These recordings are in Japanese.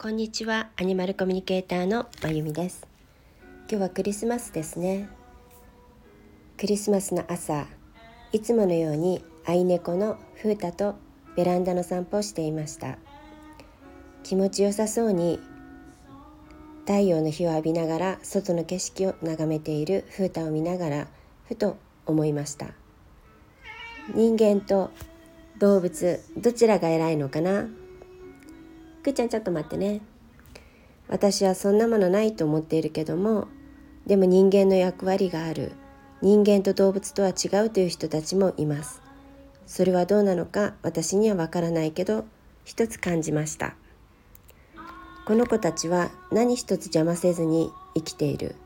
こんにちは。アニマルコミュニケーターのまゆみです。今日はクリスマスですね。クリスマスの朝いつものように愛猫のフータとベランダの散歩をしていました。気持ちよさそうに太陽の日を浴びながら外の景色を眺めているフータを見ながらふと思いました。人間と動物どちらが偉いのかな？くーちゃんちょっと待ってね。私はそんなものないと思っているけどもでも人間の役割がある。人間と動物とは違うという人たちもいます。それはどうなのか私にはわからないけど一つ感じました。この子たちは何一つ邪魔せずに生きている。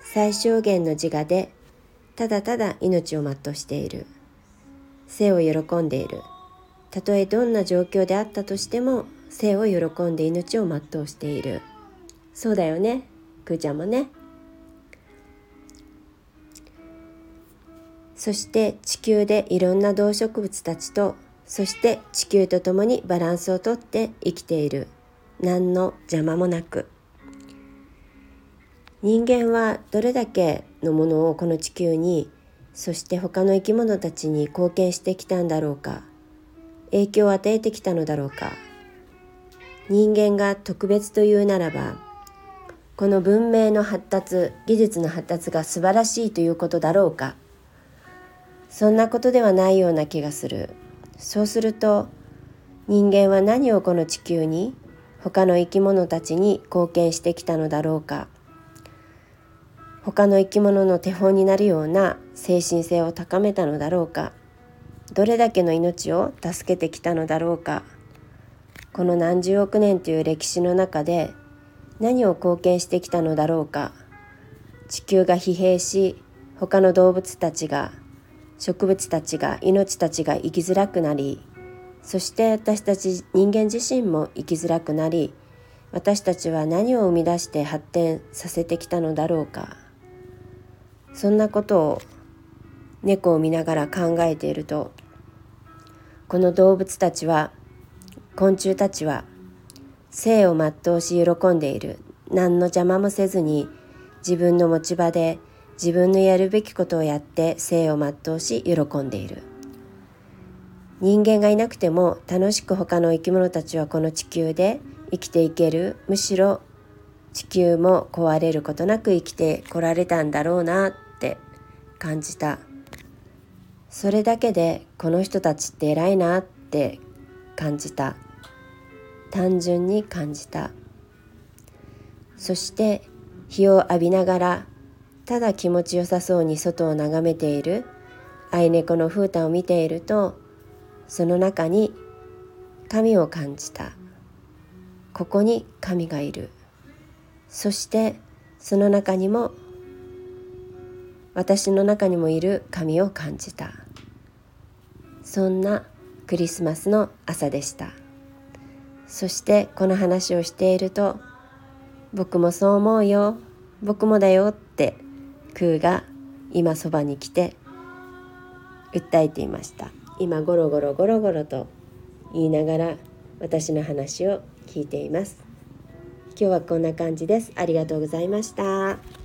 最小限の自我でただただ命を全うしている。生を喜んでいる。たとえどんな状況であったとしても生を喜んで命を全うしている。そうだよね。くーちゃんもね。そして地球でいろんな動植物たちとそして地球とともにバランスをとって生きている。何の邪魔もなく。人間はどれだけのものをこの地球にそして他の生き物たちに貢献してきたんだろうか。影響を与えてきたのだろうか。人間が特別というならばこの文明の発達技術の発達が素晴らしいということだろうか。そんなことではないような気がする。そうすると人間は何をこの地球に他の生き物たちに貢献してきたのだろうか。他の生き物の手本になるような精神性を高めたのだろうか。どれだけの命を助けてきたのだろうか。この何十億年という歴史の中で何を貢献してきたのだろうか。地球が疲弊し他の動物たちが植物たちが命たちが生きづらくなりそして私たち人間自身も生きづらくなり私たちは何を生み出して発展させてきたのだろうか。そんなことを猫を見ながら考えているとこの動物たちは昆虫たちは生を全うし喜んでいる。何の邪魔もせずに自分の持ち場で自分のやるべきことをやって生を全うし喜んでいる。人間がいなくても楽しく他の生き物たちはこの地球で生きていける。むしろ地球も壊れることなく生きてこられたんだろうなって感じた。それだけでこの人たちって偉いなって感じた。単純に感じた。そして日を浴びながらただ気持ちよさそうに外を眺めている愛猫の風太を見ているとその中に神を感じた。ここに神がいる。そしてその中にも私の中にもいる神を感じた。そんなクリスマスの朝でした。そしてこの話をしていると僕もそう思うよ僕もだよってクーが今そばに来て訴えていました。今ゴロゴロゴロゴロと言いながら私の話を聞いています。今日はこんな感じです。ありがとうございました。